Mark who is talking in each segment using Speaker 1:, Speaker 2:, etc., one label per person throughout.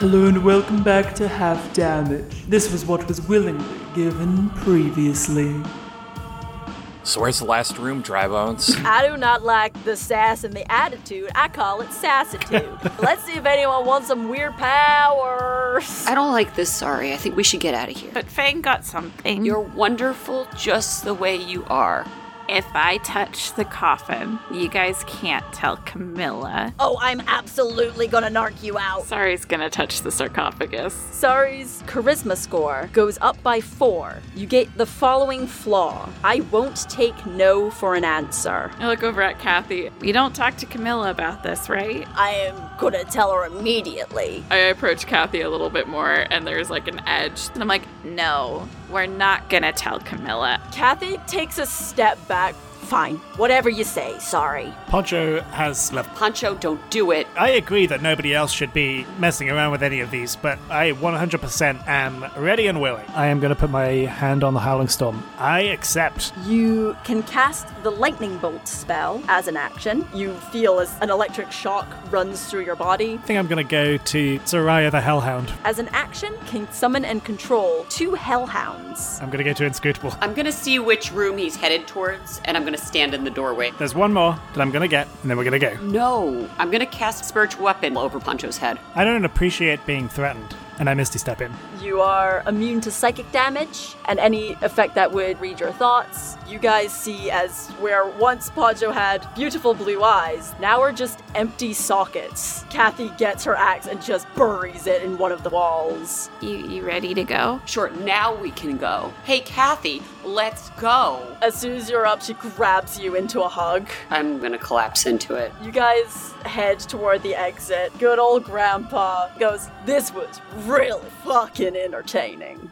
Speaker 1: Hello and welcome back to Half Damage. This was what was willingly given previously.
Speaker 2: So where's the last room, Dry Bones?
Speaker 3: I do not like the sass and the attitude. I call it sassitude. Let's see if anyone wants some weird powers.
Speaker 4: I don't like this, sorry. I think we should get out of here.
Speaker 5: But Fang got something.
Speaker 4: You're wonderful just the way you are.
Speaker 5: If I touch the coffin, you guys can't tell Camilla.
Speaker 3: Oh, I'm absolutely gonna narc you out.
Speaker 5: Sorry's gonna touch the sarcophagus.
Speaker 3: Sorry's charisma score goes up by four. You get the following flaw I won't take no for an answer.
Speaker 5: I look over at Kathy. We don't talk to Camilla about this, right?
Speaker 3: I am gonna tell her immediately.
Speaker 5: I approach Kathy a little bit more, and there's like an edge. And I'm like, no, we're not gonna tell Camilla.
Speaker 3: Kathy takes a step back. Fine, whatever you say, sorry.
Speaker 6: Poncho has left.
Speaker 4: Pancho, don't do it.
Speaker 6: I agree that nobody else should be messing around with any of these, but I 100% am ready and willing. I am going to put my hand on the Howling Storm. I accept.
Speaker 3: You can cast the lightning bolt spell as an action. You feel as an electric shock runs through your body.
Speaker 6: I think I'm going to go to Seriach the Hellhound.
Speaker 3: As an action, can summon and control two hellhounds.
Speaker 6: I'm going to go to Inscrutable.
Speaker 4: I'm gonna see which room he's headed towards, and I'm gonna stand in the doorway.
Speaker 6: There's one more that I'm to get, and then we're to go.
Speaker 4: No, I'm gonna cast Spiritual Weapon over Pancho's head.
Speaker 6: I don't appreciate being threatened, and I Misty Step in.
Speaker 3: You are immune to psychic damage and any effect that would read your thoughts. You guys see as where once Poncho had beautiful blue eyes, now are just empty sockets. Kathy gets her axe and just buries it in one of the walls.
Speaker 5: You, you ready to go?
Speaker 4: Sure, now we can go. Hey, Kathy, let's go.
Speaker 3: As soon as you're up, she grabs you into a hug.
Speaker 4: I'm gonna collapse into it.
Speaker 3: You guys head toward the exit. Good old grandpa goes, This was really fucking entertaining.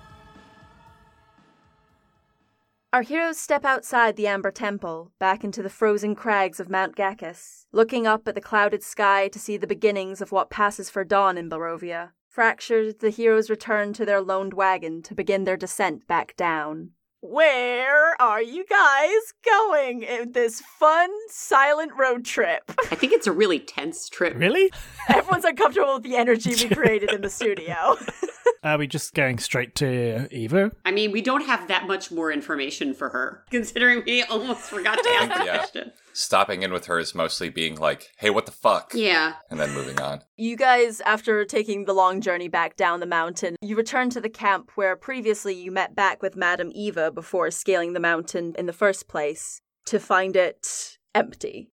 Speaker 3: Our heroes step outside the Amber Temple, back into the frozen crags of Mount Ghakis, looking up at the clouded sky to see the beginnings of what passes for dawn in Barovia. Fractured, the heroes return to their loaned wagon to begin their descent back down. Where are you guys going in this fun, silent road trip?
Speaker 4: I think it's a really tense trip.
Speaker 6: Really?
Speaker 3: Everyone's uncomfortable with the energy we created in the studio.
Speaker 6: Are we just going straight to Eva?
Speaker 4: I mean, we don't have that much more information for her, considering we almost forgot to ask the
Speaker 2: Yeah.
Speaker 4: question.
Speaker 2: Stopping in with her is mostly being like, hey, what the fuck?
Speaker 4: Yeah.
Speaker 2: And then moving on.
Speaker 3: You guys, after taking the long journey back down the mountain, you return to the camp where previously you met back with Madame Eva before scaling the mountain in the first place, to find it empty.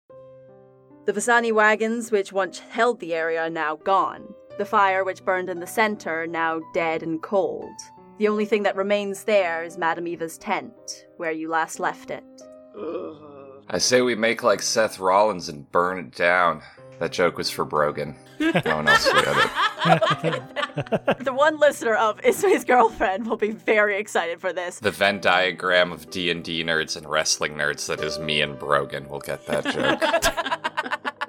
Speaker 3: The Vistani wagons, which once held the area, are now gone. The fire, which burned in the center, now dead and cold. The only thing that remains there is Madame Eva's tent, where you last left it.
Speaker 2: I say we make like Seth Rollins and burn it down. That joke was for Brogan. No one else will get it.
Speaker 3: The one listener of Ismay's girlfriend will be very excited for this.
Speaker 2: The Venn diagram of D&D nerds and wrestling nerds that is me and Brogan will get that joke.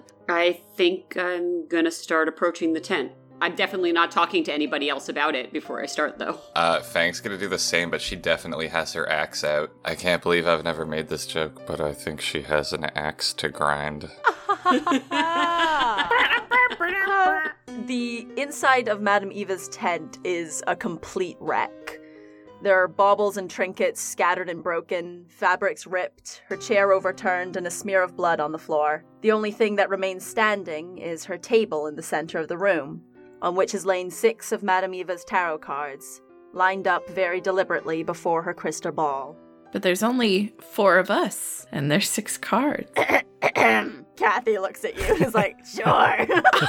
Speaker 4: I think I'm gonna start approaching the tent. I'm definitely not talking to anybody else about it before I start, though.
Speaker 2: Uh, Fang's gonna do the same, but she definitely has her axe out. I can't believe I've never made this joke, but I think she has an axe to grind.
Speaker 3: the inside of Madame Eva's tent is a complete wreck. There are baubles and trinkets scattered and broken, fabrics ripped, her chair overturned, and a smear of blood on the floor. The only thing that remains standing is her table in the center of the room, on which is lain six of Madame Eva's tarot cards, lined up very deliberately before her crystal ball.
Speaker 5: But there's only four of us, and there's six cards.
Speaker 3: Kathy looks at you and is like, sure.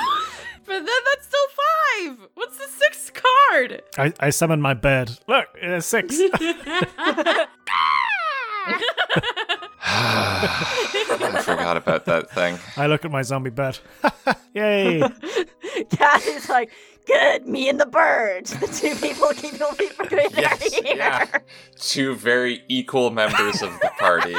Speaker 5: But then that's still five. What's the sixth card?
Speaker 6: I, I summon my bird. Look, there's six. Ah!
Speaker 2: I forgot about that thing.
Speaker 6: I look at my zombie bird. Yay!
Speaker 3: Kathy's like, good, me and the bird. The two people keep you'll be for good
Speaker 2: Yes,
Speaker 3: here.
Speaker 2: yeah. Two very equal members of the party.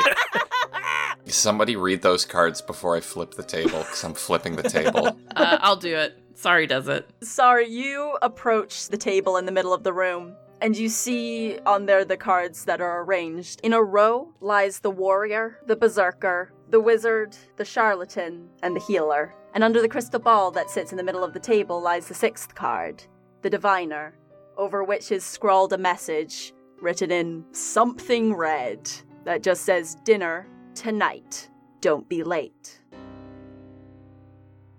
Speaker 2: Somebody read those cards before I flip the table, because I'm flipping the table.
Speaker 5: Uh, I'll do it. Sorry, does it?
Speaker 3: Sorry, you approach the table in the middle of the room, and you see on there the cards that are arranged. In a row lies the warrior, the berserker, the wizard, the charlatan, and the healer. And under the crystal ball that sits in the middle of the table lies the sixth card, the diviner, over which is scrawled a message written in something red that just says dinner tonight. Don't be late.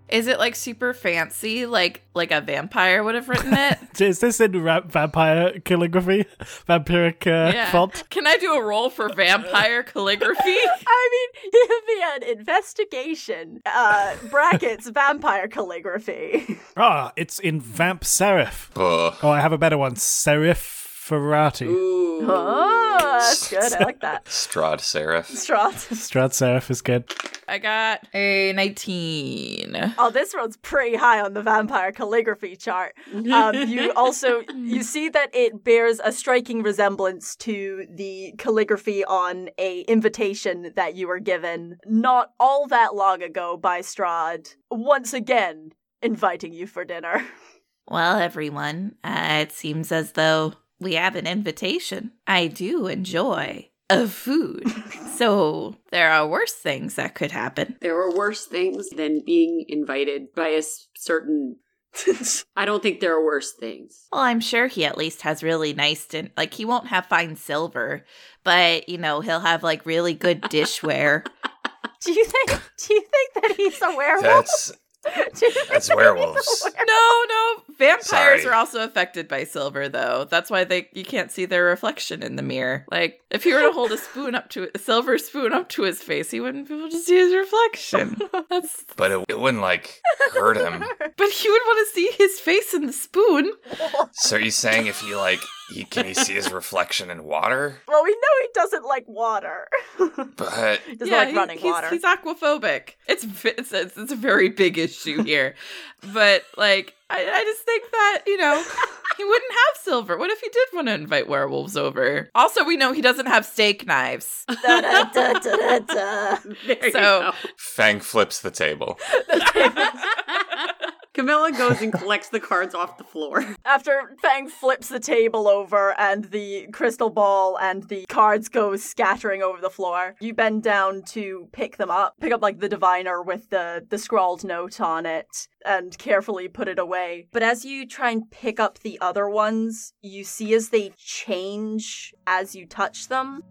Speaker 5: Is it like super fancy, like like a vampire would have written it?
Speaker 6: Is this in ra- vampire calligraphy? Vampiric uh, font?
Speaker 5: Can I do a roll for vampire calligraphy?
Speaker 3: I mean, give me an investigation. Uh, brackets vampire calligraphy.
Speaker 6: Ah, it's in vamp serif.
Speaker 2: Ugh.
Speaker 6: Oh, I have a better one. Serif Ferrati.
Speaker 4: Ooh.
Speaker 3: oh, that's good. I like that.
Speaker 2: Strahd Seraph.
Speaker 3: Strahd.
Speaker 6: Strat serif is good.
Speaker 5: I got a 19.
Speaker 3: Oh, this one's pretty high on the vampire calligraphy chart. Um, you also you see that it bears a striking resemblance to the calligraphy on a invitation that you were given not all that long ago by Strahd. Once again, inviting you for dinner.
Speaker 5: Well, everyone, uh, it seems as though we have an invitation. I do enjoy of food. so there are worse things that could happen.
Speaker 4: There are worse things than being invited by a certain. I don't think there are worse things.
Speaker 5: Well, I'm sure he at least has really nice din- like he won't have fine silver, but you know, he'll have like really good dishware.
Speaker 3: Do you think? Do you think that he's a werewolf?
Speaker 2: That's
Speaker 3: Do you think
Speaker 2: that's werewolves.
Speaker 5: no, no, vampires
Speaker 2: Sorry.
Speaker 5: are also affected by silver though. That's why they you can't see their reflection in the mirror. Like if he were to hold a spoon up to a silver spoon up to his face, he wouldn't be able to see his reflection. That's
Speaker 2: But it, it wouldn't like hurt him.
Speaker 5: but he would want to see his face in the spoon.
Speaker 2: So are you saying if he like he can he see his reflection in water?
Speaker 3: Well, we know he doesn't like water.
Speaker 2: But
Speaker 3: he doesn't like
Speaker 5: he-
Speaker 3: running
Speaker 5: he's,
Speaker 3: water.
Speaker 5: He's aquaphobic. It's, it's it's it's a very big issue here, but like I, I just think that you know he wouldn't have silver. What if he did want to invite werewolves over? Also, we know he doesn't have steak knives.
Speaker 3: Da, da, da, da, da, da.
Speaker 4: There
Speaker 5: So-
Speaker 4: you
Speaker 2: Fang flips the table.
Speaker 4: go. Camilla goes and collects the cards off the floor.
Speaker 3: After Fang flips the table over and the crystal ball and the cards go scattering over the floor, you bend down to pick them up. Pick up like the diviner with the the scrawled note on it and carefully put it away. But as you try and pick up the other ones, you see as they change as you touch them.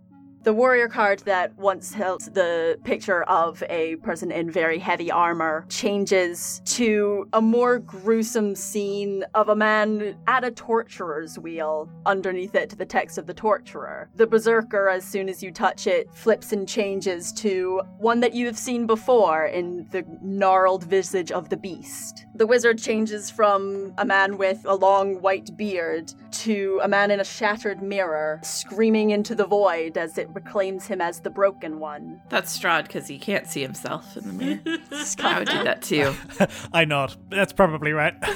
Speaker 3: The warrior card that once held the picture of a person in very heavy armor changes to a more gruesome scene of a man at a torturer's wheel. Underneath it, the text of the torturer. The berserker, as soon as you touch it, flips and changes to one that you have seen before in the gnarled visage of the beast. The wizard changes from a man with a long white beard to a man in a shattered mirror, screaming into the void as it proclaims him as the broken one.
Speaker 5: That's Strahd because he can't see himself in the mirror. I would do that too.
Speaker 6: I nod. That's probably right.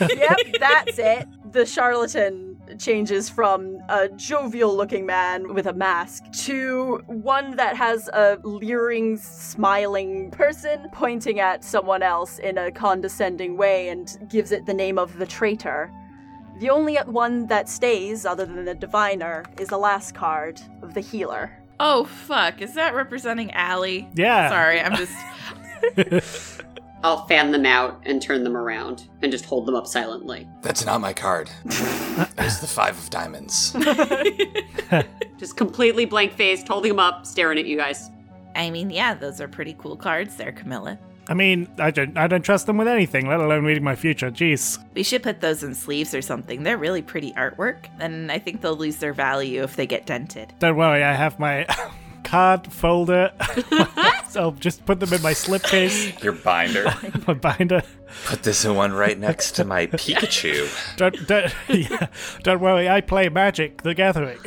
Speaker 3: yep, that's it. The charlatan changes from a jovial looking man with a mask to one that has a leering, smiling person pointing at someone else in a condescending way and gives it the name of the traitor. The only one that stays, other than the diviner, is the last card of the healer.
Speaker 5: Oh fuck! Is that representing Allie?
Speaker 6: Yeah.
Speaker 5: Sorry, I'm just.
Speaker 4: I'll fan them out and turn them around and just hold them up silently.
Speaker 2: That's not my card. There's the five of diamonds.
Speaker 4: Just completely blank faced, holding them up, staring at you guys.
Speaker 5: I mean, yeah, those are pretty cool cards there, Camilla.
Speaker 6: I mean, I don't, I don't trust them with anything, let alone reading my future. Jeez.
Speaker 5: We should put those in sleeves or something. They're really pretty artwork, and I think they'll lose their value if they get dented.
Speaker 6: Don't worry, I have my card folder. so I'll just put them in my slipcase,
Speaker 2: Your binder.
Speaker 6: my binder.
Speaker 2: Put this one right next to my Pikachu.
Speaker 6: Don't, don't, yeah, don't worry, I play Magic the Gathering.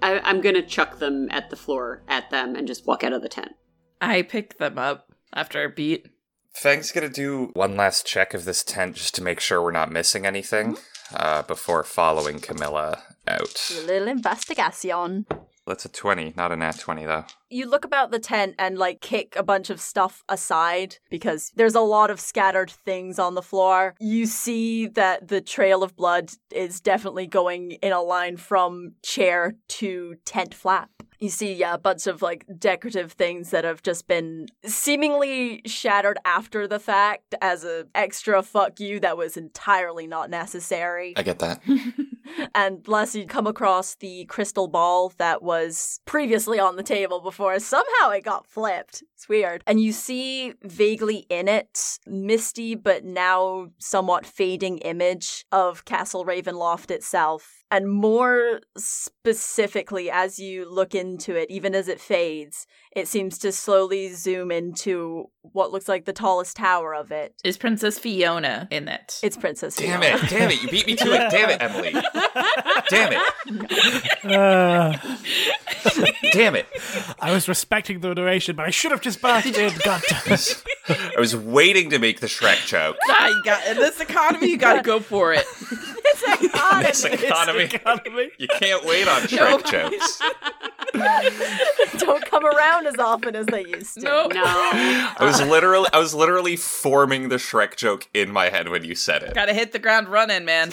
Speaker 4: I, I'm gonna chuck them at the floor at them and just walk out of the tent.
Speaker 5: I picked them up after a beat.
Speaker 2: Fang's gonna do one last check of this tent just to make sure we're not missing anything uh, before following Camilla out.
Speaker 3: A little investigation.
Speaker 2: That's a 20, not a nat 20 though.
Speaker 3: You look about the tent and like kick a bunch of stuff aside because there's a lot of scattered things on the floor. You see that the trail of blood is definitely going in a line from chair to tent flap. You see, yeah, a bunch of like decorative things that have just been seemingly shattered after the fact as a extra fuck you that was entirely not necessary.
Speaker 2: I get that.
Speaker 3: and last you come across the crystal ball that was previously on the table before somehow it got flipped it's weird and you see vaguely in it misty but now somewhat fading image of castle ravenloft itself and more specifically as you look into it even as it fades it seems to slowly zoom into what looks like the tallest tower of it
Speaker 5: Is Princess Fiona in it?
Speaker 3: it's princess
Speaker 2: Damn
Speaker 3: Fiona.
Speaker 2: it! Damn it! You beat me to it! Damn it, Emily! Damn it!
Speaker 6: Uh,
Speaker 2: Damn it!
Speaker 6: I was respecting the duration but I should have just barged in. God damn it.
Speaker 2: I was waiting to make the Shrek joke.
Speaker 5: Ah, you got in this economy. You got to go for it.
Speaker 3: it's iconic.
Speaker 2: This economy,
Speaker 6: Economy.
Speaker 2: you can't wait on Shrek jokes.
Speaker 3: don't come around as often as they used to.
Speaker 5: No.
Speaker 4: No.
Speaker 2: I was literally, I was literally forming the Shrek joke in my head when you said it.
Speaker 5: Got to hit the ground running, man.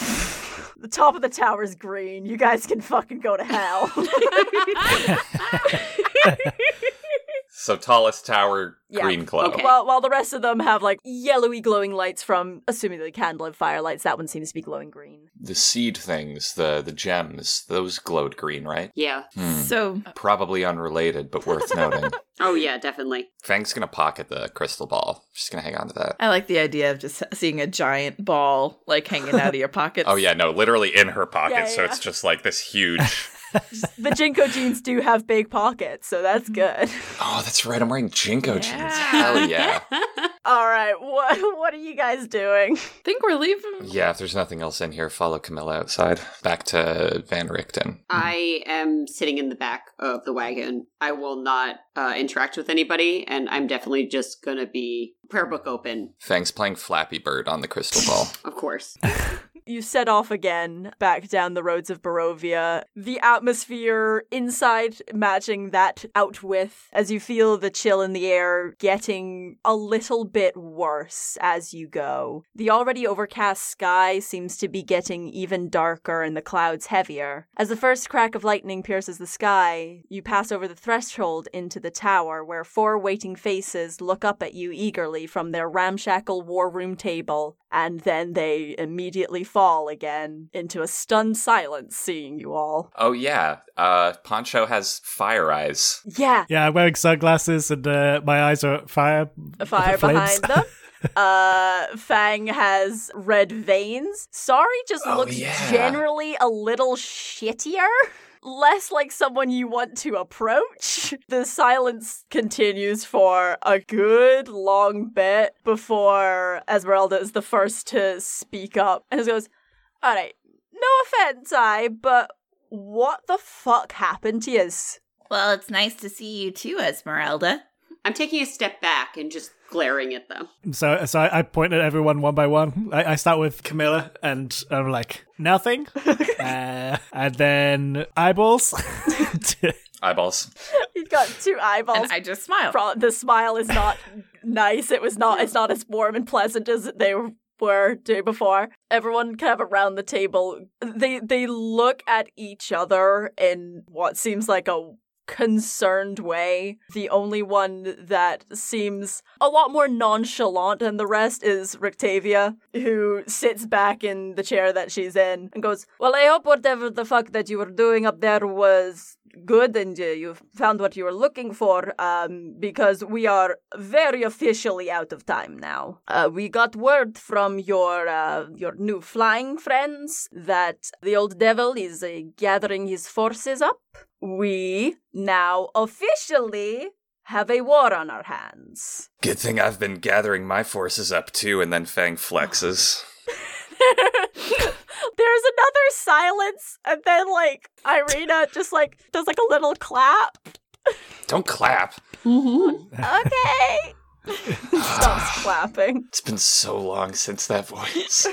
Speaker 3: The top of the tower's green. You guys can fucking go to hell.
Speaker 2: So tallest tower,
Speaker 3: Yeah.
Speaker 2: green glow.
Speaker 4: Okay.
Speaker 3: while, while the rest of them have like yellowy glowing lights from, assuming the candle and firelights, that one seems to be glowing green.
Speaker 2: The seed things, the the gems, those glowed green, right?
Speaker 4: Yeah.
Speaker 2: Hmm.
Speaker 5: So
Speaker 2: Probably unrelated, but worth noting.
Speaker 4: Oh, yeah, definitely.
Speaker 2: Fang's gonna pocket the crystal ball. She's gonna hang on to that.
Speaker 5: I like the idea of just seeing a giant ball like hanging out of your pocket.
Speaker 2: Oh yeah, no, literally in her pocket,
Speaker 3: Yeah,
Speaker 2: so
Speaker 3: yeah.
Speaker 2: it's just like this huge.
Speaker 3: The JNCO jeans do have big pockets, so that's mm. good.
Speaker 2: oh, that's right. I'm wearing JNCO jeans. Hell yeah.
Speaker 3: All right, what what are you guys doing?
Speaker 5: think we're leaving.
Speaker 2: Yeah, if there's nothing else in here, follow Camilla outside. Back to Van Richten.
Speaker 4: I am sitting in the back of the wagon. I will not uh, interact with anybody, and I'm definitely just gonna be prayer book open,
Speaker 2: Fang's playing Flappy Bird on the crystal ball.
Speaker 4: of course.
Speaker 3: You set off again back down the roads of Barovia. The atmosphere inside matching that out with as you feel the chill in the air getting a little bit worse as you go. The already overcast sky seems to be getting even darker and the clouds heavier. As the first crack of lightning pierces the sky, you pass over the threshold into the tower where four waiting faces look up at you eagerly from their ramshackle war room table and then they immediately fall again into a stunned silence seeing you all.
Speaker 2: Oh yeah, uh, Poncho has fire eyes.
Speaker 3: Yeah,
Speaker 6: Yeah, I'm wearing sunglasses and uh, my eyes are fire.
Speaker 3: a fire
Speaker 6: flames.
Speaker 3: behind them. Uh, Fang has red veins. Sorry just
Speaker 2: Oh,
Speaker 3: looks
Speaker 2: yeah.
Speaker 3: generally a little shittier. Less like someone you want to approach. The silence continues for a good long bit before Ezmerelda is the first to speak up and just goes, Alright, no offense, I, but what the fuck happened to yous?
Speaker 5: Well, it's nice to see you too, Ezmerelda.
Speaker 4: I'm taking a step back and just glaring at them.
Speaker 6: So, so I, I point at everyone one by one. I, I start with Camilla, and I'm like, nothing. uh, and then eyeballs.
Speaker 2: Eyeballs.
Speaker 3: He's got two eyeballs.
Speaker 5: And I just smile.
Speaker 3: Pro- the smile is not nice. It was not. It's not as warm and pleasant as they were day before. Everyone kind of around the table. They they look at each other in what seems like a concerned way. The only one that seems a lot more nonchalant than the rest is Rictavia, who sits back in the chair that she's in and goes, Well, I hope whatever the fuck that you were doing up there was good and uh, you found what you were looking for um, because we are very officially out of time now. Uh, we got word from your uh, your new flying friends that the old devil is uh, gathering his forces up. We now officially have a war on our hands.
Speaker 2: Good thing I've been gathering my forces up too, and then Fang flexes.
Speaker 3: There's another silence, and then like Ireena just like does like a little clap.
Speaker 2: Don't clap. Mm-hmm.
Speaker 3: Okay. Stops clapping.
Speaker 2: It's been so long since that voice.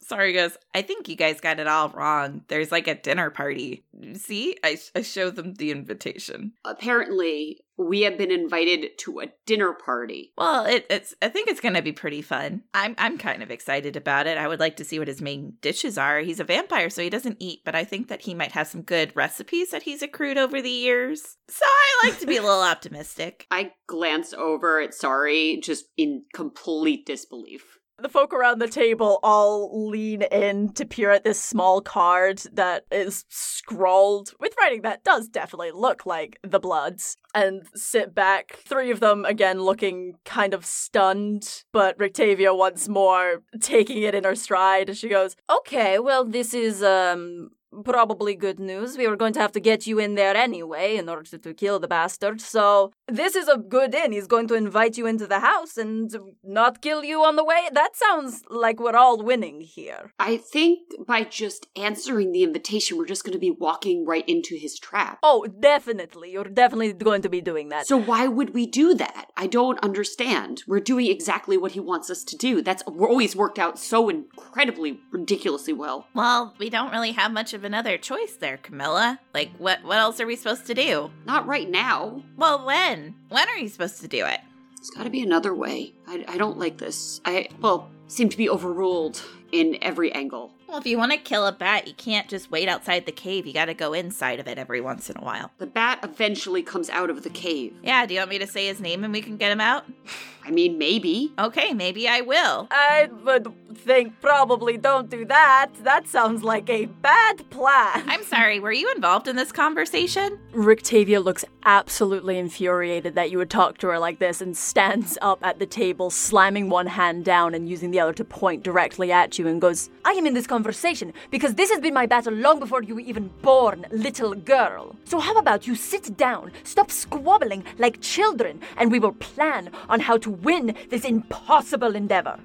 Speaker 5: Sorry, guys. I think you guys got it all wrong. There's like a dinner party. See, I, I showed them the invitation.
Speaker 4: Apparently, we have been invited to a dinner party.
Speaker 5: Well, it, it's. I think it's gonna be pretty fun. I'm I'm kind of excited about it. I would like to see what his main dishes are. He's a vampire, so he doesn't eat, but I think that he might have some good recipes that he's accrued over the years. So I like to be a little optimistic.
Speaker 4: I glanced over at Sorry just in complete disbelief.
Speaker 3: The folk around the table all lean in to peer at this small card that is scrawled with writing that does definitely look like the Bloods and sit back. Three of them, again, looking kind of stunned, but Rictavia once more taking it in her stride. She goes, Okay, well, this is, um, probably good news. We were going to have to get you in there anyway in order to, to kill the bastard. So this is a good in. He's going to invite you into the house and not kill you on the way. That sounds like we're all winning here.
Speaker 4: I think by just answering the invitation, we're just going to be walking right into his trap.
Speaker 3: Oh, definitely. You're definitely going to be doing that.
Speaker 4: So why would we do that? I don't understand. We're doing exactly what he wants us to do. That's always worked out so incredibly ridiculously well.
Speaker 5: Well, we don't really have much of another choice there, Camilla. Like, what what else are we supposed to do?
Speaker 4: Not right now.
Speaker 5: Well, when? When are you supposed to do it?
Speaker 4: There's got to be another way. I, I don't like this. I, well, seem to be overruled in every angle.
Speaker 5: Well, if you want to kill a bat, you can't just wait outside the cave. You got to go inside of it every once in a while.
Speaker 4: The bat eventually comes out of the cave.
Speaker 5: Yeah, do you want me to say his name and we can get him out?
Speaker 4: I mean, maybe.
Speaker 5: Okay, maybe I will.
Speaker 3: I would think probably don't do that. That sounds like a bad plan.
Speaker 5: I'm sorry, were you involved in this conversation?
Speaker 3: Rictavia looks absolutely infuriated that you would talk to her like this and stands up at the table, slamming one hand down and using the other to point directly at you and goes, I am in this conversation because this has been my battle long before you were even born, little girl. So how about you sit down, stop squabbling like children, and we will plan on how to win this impossible endeavor.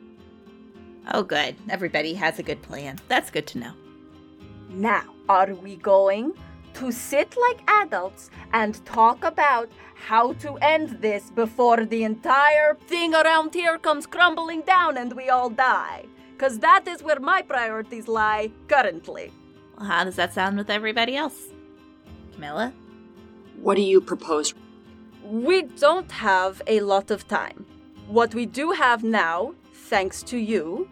Speaker 5: Oh, good. Everybody has a good plan. That's good to know.
Speaker 3: Now, are we going to sit like adults and talk about how to end this before the entire thing around here comes crumbling down and we all die? Because that is where my priorities lie currently.
Speaker 5: Well, how does that sound with everybody else? Camilla?
Speaker 4: What do you propose?
Speaker 3: We don't have a lot of time. What we do have now, thanks to you,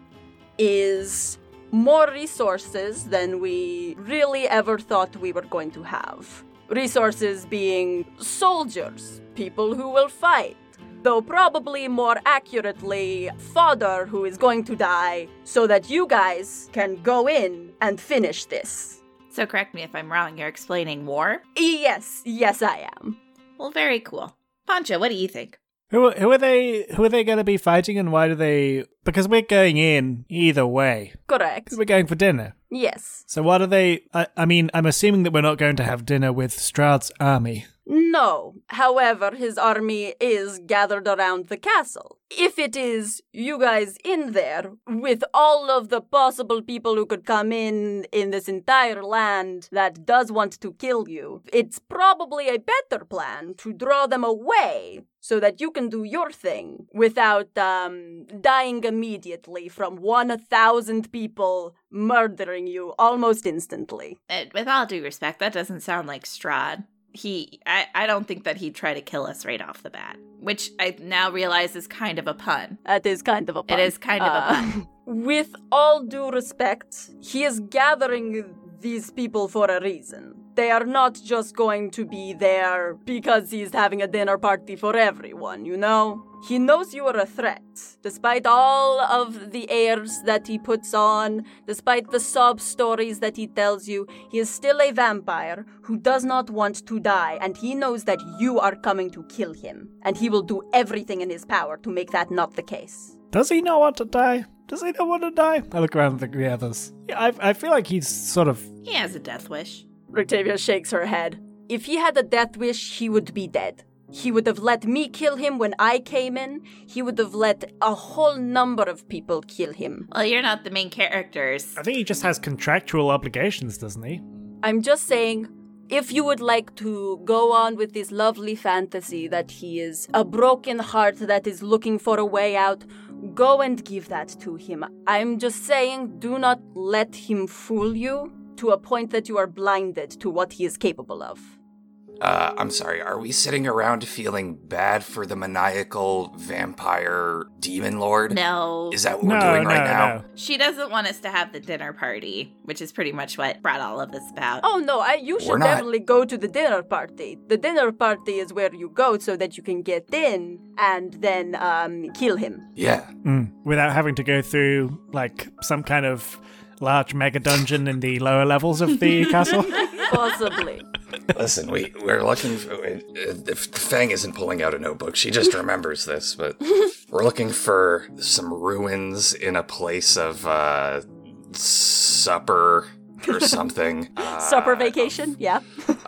Speaker 3: is more resources than we really ever thought we were going to have. Resources being soldiers, people who will fight, though probably more accurately, fodder who is going to die, so that you guys can go in and finish this.
Speaker 5: So correct me if I'm wrong, you're explaining war?
Speaker 3: Yes, yes, I am.
Speaker 5: Well, very cool. Pancho, what do you think?
Speaker 6: Who who are they? Who are they going to be fighting, and why do they? Because we're going in either way.
Speaker 3: Correct.
Speaker 6: We're going for dinner.
Speaker 3: Yes.
Speaker 6: So what are they? I, I mean, I'm assuming that we're not going to have dinner with Strahd's army.
Speaker 3: No. However, his army is gathered around the castle. If it is you guys in there, with all of the possible people who could come in in this entire land that does want to kill you, it's probably a better plan to draw them away so that you can do your thing without um, dying immediately from 1,000 people murdering you almost instantly.
Speaker 5: Uh, with all due respect, that doesn't sound like Strahd. He, I, I don't think that he'd try to kill us right off the bat, which I now realize is kind of a pun.
Speaker 3: That is kind of a pun.
Speaker 5: It is kind of a
Speaker 3: Uh,
Speaker 5: pun.
Speaker 3: With all due respect, he is gathering these people for a reason. They are not just going to be there because he's having a dinner party for everyone, you know? He knows you are a threat. Despite all of the airs that he puts on, despite the sob stories that he tells you, he is still a vampire who does not want to die, and he knows that you are coming to kill him. And he will do everything in his power to make that not the case.
Speaker 6: Does he not want to die? Does he not want to die? I look around at the others. Yeah, I, I feel like he's sort of.
Speaker 5: He has a death wish.
Speaker 3: Rictavia shakes her head. If he had a death wish, he would be dead. He would have let me kill him when I came in. He would have let a whole number of people kill him.
Speaker 5: Well, you're not the main characters.
Speaker 6: I think he just has contractual obligations, doesn't he?
Speaker 3: I'm just saying, if you would like to go on with this lovely fantasy that he is a broken heart that is looking for a way out, go and give that to him. I'm just saying, do not let him fool you to a point that you are blinded to what he is capable of.
Speaker 2: Uh, I'm sorry, are we sitting around feeling bad for the maniacal vampire demon lord?
Speaker 5: No.
Speaker 2: Is that what
Speaker 6: No,
Speaker 2: we're doing
Speaker 6: no,
Speaker 2: right now?
Speaker 6: no.
Speaker 5: She doesn't want us to have the dinner party, which is pretty much what brought all of this about.
Speaker 3: Oh no, I, you should
Speaker 2: not-
Speaker 3: definitely go to the dinner party. The dinner party is where you go so that you can get in and then um, kill him.
Speaker 2: Yeah.
Speaker 6: Mm. Without having to go through like some kind of large mega dungeon in the lower levels of the castle.
Speaker 3: Possibly.
Speaker 2: Listen, we we're looking. For, uh, if Fang isn't pulling out a notebook, she just remembers this. But we're looking for some ruins in a place of uh, supper or something. Uh,
Speaker 3: Supper vacation, yeah.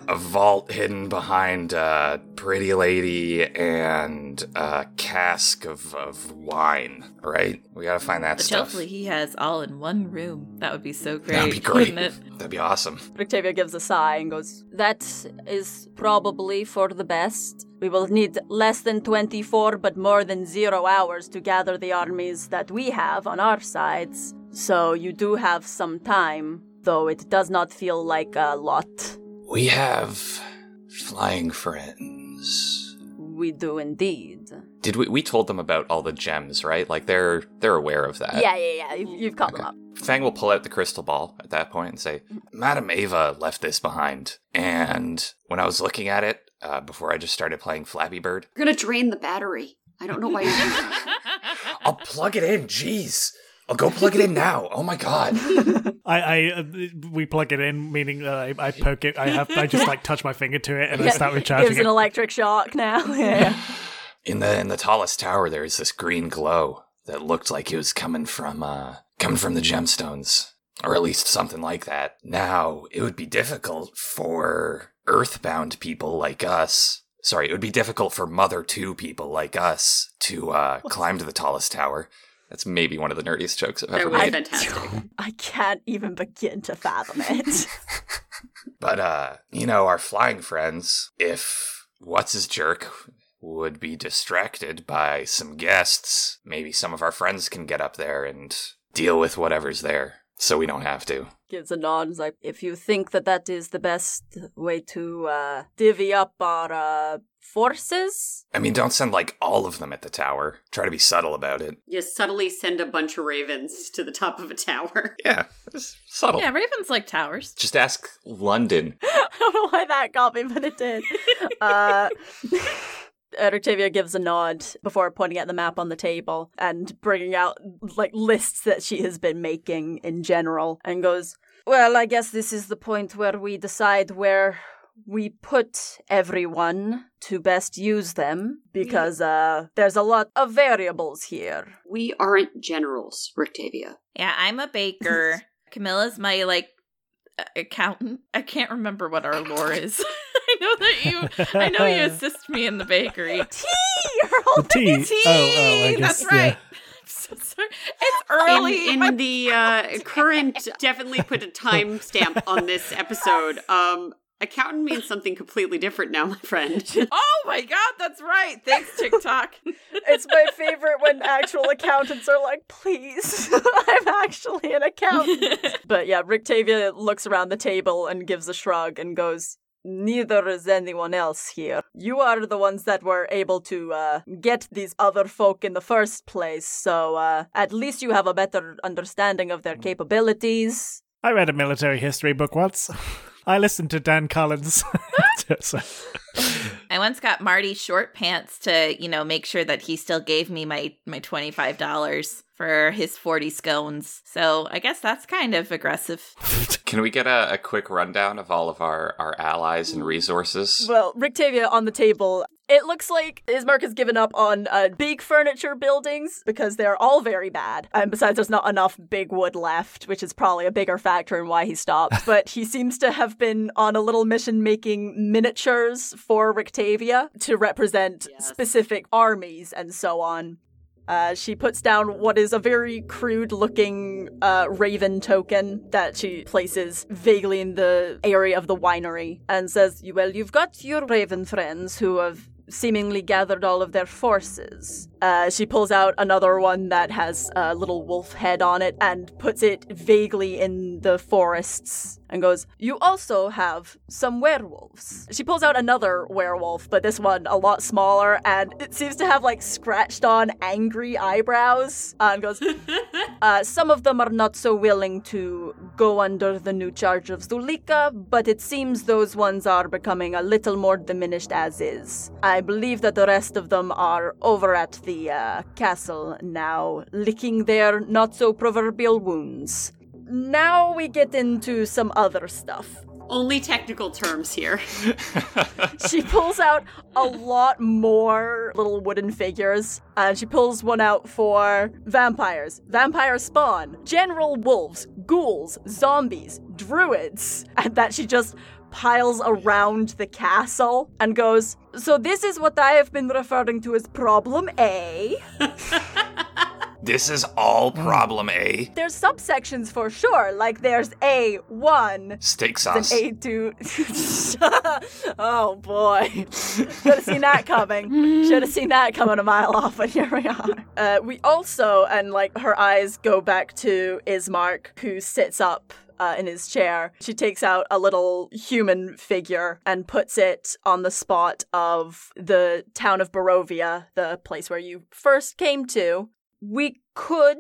Speaker 2: A vault hidden behind a pretty lady and a cask of, of wine. Right? We gotta find that
Speaker 5: Which
Speaker 2: stuff.
Speaker 5: hopefully he has all in one room. That would be so great.
Speaker 2: That'd be great.
Speaker 5: it?
Speaker 2: That'd be awesome.
Speaker 3: Rictavia gives a sigh and goes, That is probably for the best. We will need less than 24, but more than zero hours to gather the armies that we have on our sides. So you do have some time, though it does not feel like a lot.
Speaker 2: We have flying friends.
Speaker 3: We do indeed.
Speaker 2: Did we? We told them about all the gems, right? Like they're they're aware of that.
Speaker 3: yeah, yeah, yeah. You've, you've caught them up.
Speaker 2: Fang will pull out the crystal ball at that point and say, Madame Eva left this behind. And when I was looking at it, uh, before I just started playing Flappy Bird,
Speaker 4: You're gonna drain the battery. I don't know why you do that.
Speaker 2: I'll plug it in. Jeez. I'll go plug it in now. Oh my god.
Speaker 6: I, I uh, we plug it in, meaning that I, I poke it. I have I just like touch my finger to it and I start recharging
Speaker 3: Gives
Speaker 6: it.
Speaker 3: an electric shock now. yeah.
Speaker 2: In the in the tallest tower there is this green glow that looked like it was coming from uh coming from the gemstones. Or at least something like that. Now, it would be difficult for earthbound people like us. Sorry, it would be difficult for Mother 2 people like us to uh, climb to the tallest tower. That's maybe one of the nerdiest jokes I've ever made.
Speaker 4: fantastic.
Speaker 3: I can't even begin to fathom it.
Speaker 2: But, uh, you know, our flying friends, if what's his jerk would be distracted by some guests, maybe some of our friends can get up there and deal with whatever's there so we don't have to.
Speaker 3: Gives a nod and is like, if you think that that is the best way to uh, divvy up our uh, forces,
Speaker 2: I mean, don't send like all of them at the tower. Try to be subtle about it.
Speaker 4: You subtly send a bunch of ravens to the top of a tower.
Speaker 2: Yeah, just subtle.
Speaker 5: yeah, ravens like towers.
Speaker 2: Just ask London.
Speaker 3: I don't know why that got me, but it did. uh, and Rictavia gives a nod before pointing at the map on the table and bringing out like lists that she has been making in general and goes, Well, I guess this is the point where we decide where we put everyone to best use them because uh, there's a lot of variables here.
Speaker 4: We aren't generals, Rictavia.
Speaker 5: Yeah, I'm a baker. Camilla's my like accountant. I can't remember what our lore is. I know that you I know you assist me in the bakery.
Speaker 3: Tea! You're all
Speaker 6: The tea.
Speaker 5: Tea!
Speaker 6: Oh, oh, I guess,
Speaker 5: That's right.
Speaker 6: yeah.
Speaker 5: So sorry. It's early.
Speaker 4: In, in the uh, current, definitely put a timestamp on this episode. Um, accountant means something completely different now, my friend.
Speaker 5: oh my god, that's right. Thanks, TikTok.
Speaker 3: It's my favorite when actual accountants are like, please, I'm actually an accountant. but yeah, Rictavia looks around the table and gives a shrug and goes, Neither is anyone else here. You are the ones that were able to uh, get these other folk in the first place, so uh, at least you have a better understanding of their capabilities.
Speaker 6: I read a military history book once. I listened to Dan Carlin. So-
Speaker 5: I once got Marty short pants to, you know, make sure that he still gave me my my twenty five dollars for his forty scones. So I guess that's kind of aggressive.
Speaker 2: Can we get a, a quick rundown of all of our, our allies and resources?
Speaker 3: Well, Rictavia on the table. It looks like Ismark has given up on uh, big furniture buildings because they're all very bad. And besides, there's not enough big wood left, which is probably a bigger factor in why he stopped. but he seems to have been on a little mission making miniatures for Rictavia to represent
Speaker 4: Yes.
Speaker 3: specific armies and so on. Uh, she puts down what is a very crude looking uh, raven token that she places vaguely in the area of the winery and says, Well, you've got your raven friends who have seemingly gathered all of their forces. Uh, she pulls out another one that has a little wolf head on it and puts it vaguely in the forests and goes, You also have some werewolves. She pulls out another werewolf, but this one a lot smaller, and it seems to have like scratched on angry eyebrows. Uh, and goes, uh, Some of them are not so willing to go under the new charge of Zuleika, but it seems those ones are becoming a little more diminished as is. I believe that the rest of them are over at the uh, castle now, licking their not so proverbial wounds. Now we get into some other stuff.
Speaker 4: Only technical terms here.
Speaker 3: She pulls out a lot more little wooden figures, and she pulls one out for vampires, vampire spawn, general wolves, ghouls, zombies, druids, and that she just piles around the castle and goes, So this is what I have been referring to as problem A.
Speaker 2: This is all problem A.
Speaker 3: There's subsections for sure, like there's A1,
Speaker 2: Steak
Speaker 3: an
Speaker 2: sauce.
Speaker 3: A2. oh boy. Should have seen that coming. Should have seen that coming a mile off, but here we are. Uh, we also, and like her eyes go back to Ismark, who sits up. Uh, in his chair, she takes out a little human figure and puts it on the spot of the town of Barovia, the place where you first came to. We could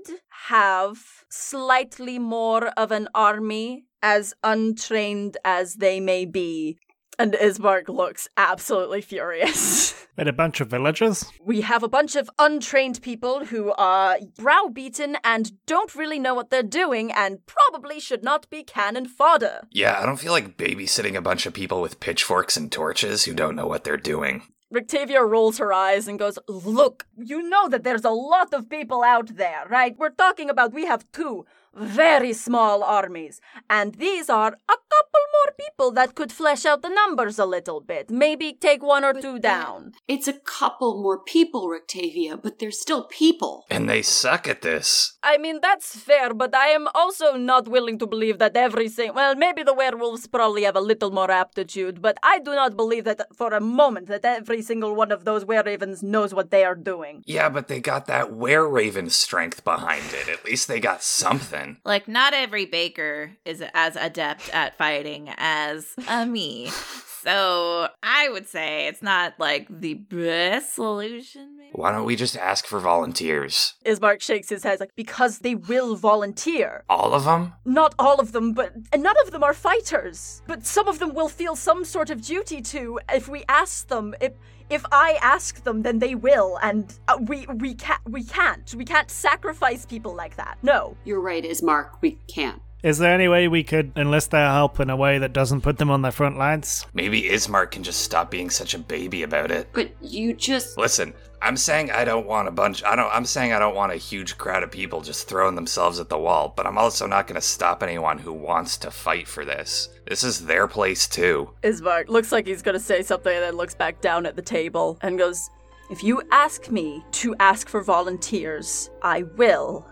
Speaker 3: have slightly more of an army, as untrained as they may be. And Ismark looks absolutely furious.
Speaker 6: With a bunch of villagers?
Speaker 3: we have a bunch of untrained people who are browbeaten and don't really know what they're doing and probably should not be cannon fodder.
Speaker 2: Yeah, I don't feel like babysitting a bunch of people with pitchforks and torches who don't know what they're doing.
Speaker 3: Rictavia rolls her eyes and goes, Look, you know that there's a lot of people out there, right? We're talking about we have two very small armies, and these are a couple more people that could flesh out the numbers a little bit. Maybe take one or two down.
Speaker 4: It's a couple more people, Rictavia, but they're still people.
Speaker 2: And they suck at this.
Speaker 3: I mean, that's fair, but I am also not willing to believe that every single. Well, maybe the werewolves probably have a little more aptitude, but I do not believe that for a moment that every single one of those were-ravens knows what they are doing.
Speaker 2: Yeah, but they got that were raven strength behind it. At least they got something.
Speaker 5: Like, not every baker is as adept at fighting as a me. So I would say it's not like the best solution. Maybe.
Speaker 2: Why don't we just ask for volunteers?
Speaker 3: Ismark shakes his head like, because they will volunteer.
Speaker 2: All of them?
Speaker 3: Not all of them, but and none of them are fighters. But some of them will feel some sort of duty to if we ask them. If if I ask them, then they will, and uh, we we can't we can't we can't sacrifice people like that. No.
Speaker 4: You're right, Ismark. We can't.
Speaker 6: Is there any way we could enlist their help in a way that doesn't put them on their front lines?
Speaker 2: Maybe Ismark can just stop being such a baby about it.
Speaker 4: But you just.
Speaker 2: Listen, I'm saying I don't want a bunch I don't I'm saying I don't want a huge crowd of people just throwing themselves at the wall, but I'm also not going to stop anyone who wants to fight for this. This is their place too.
Speaker 3: Ismark looks like he's gonna say something and then looks back down at the table and goes, If you ask me to ask for volunteers, I will.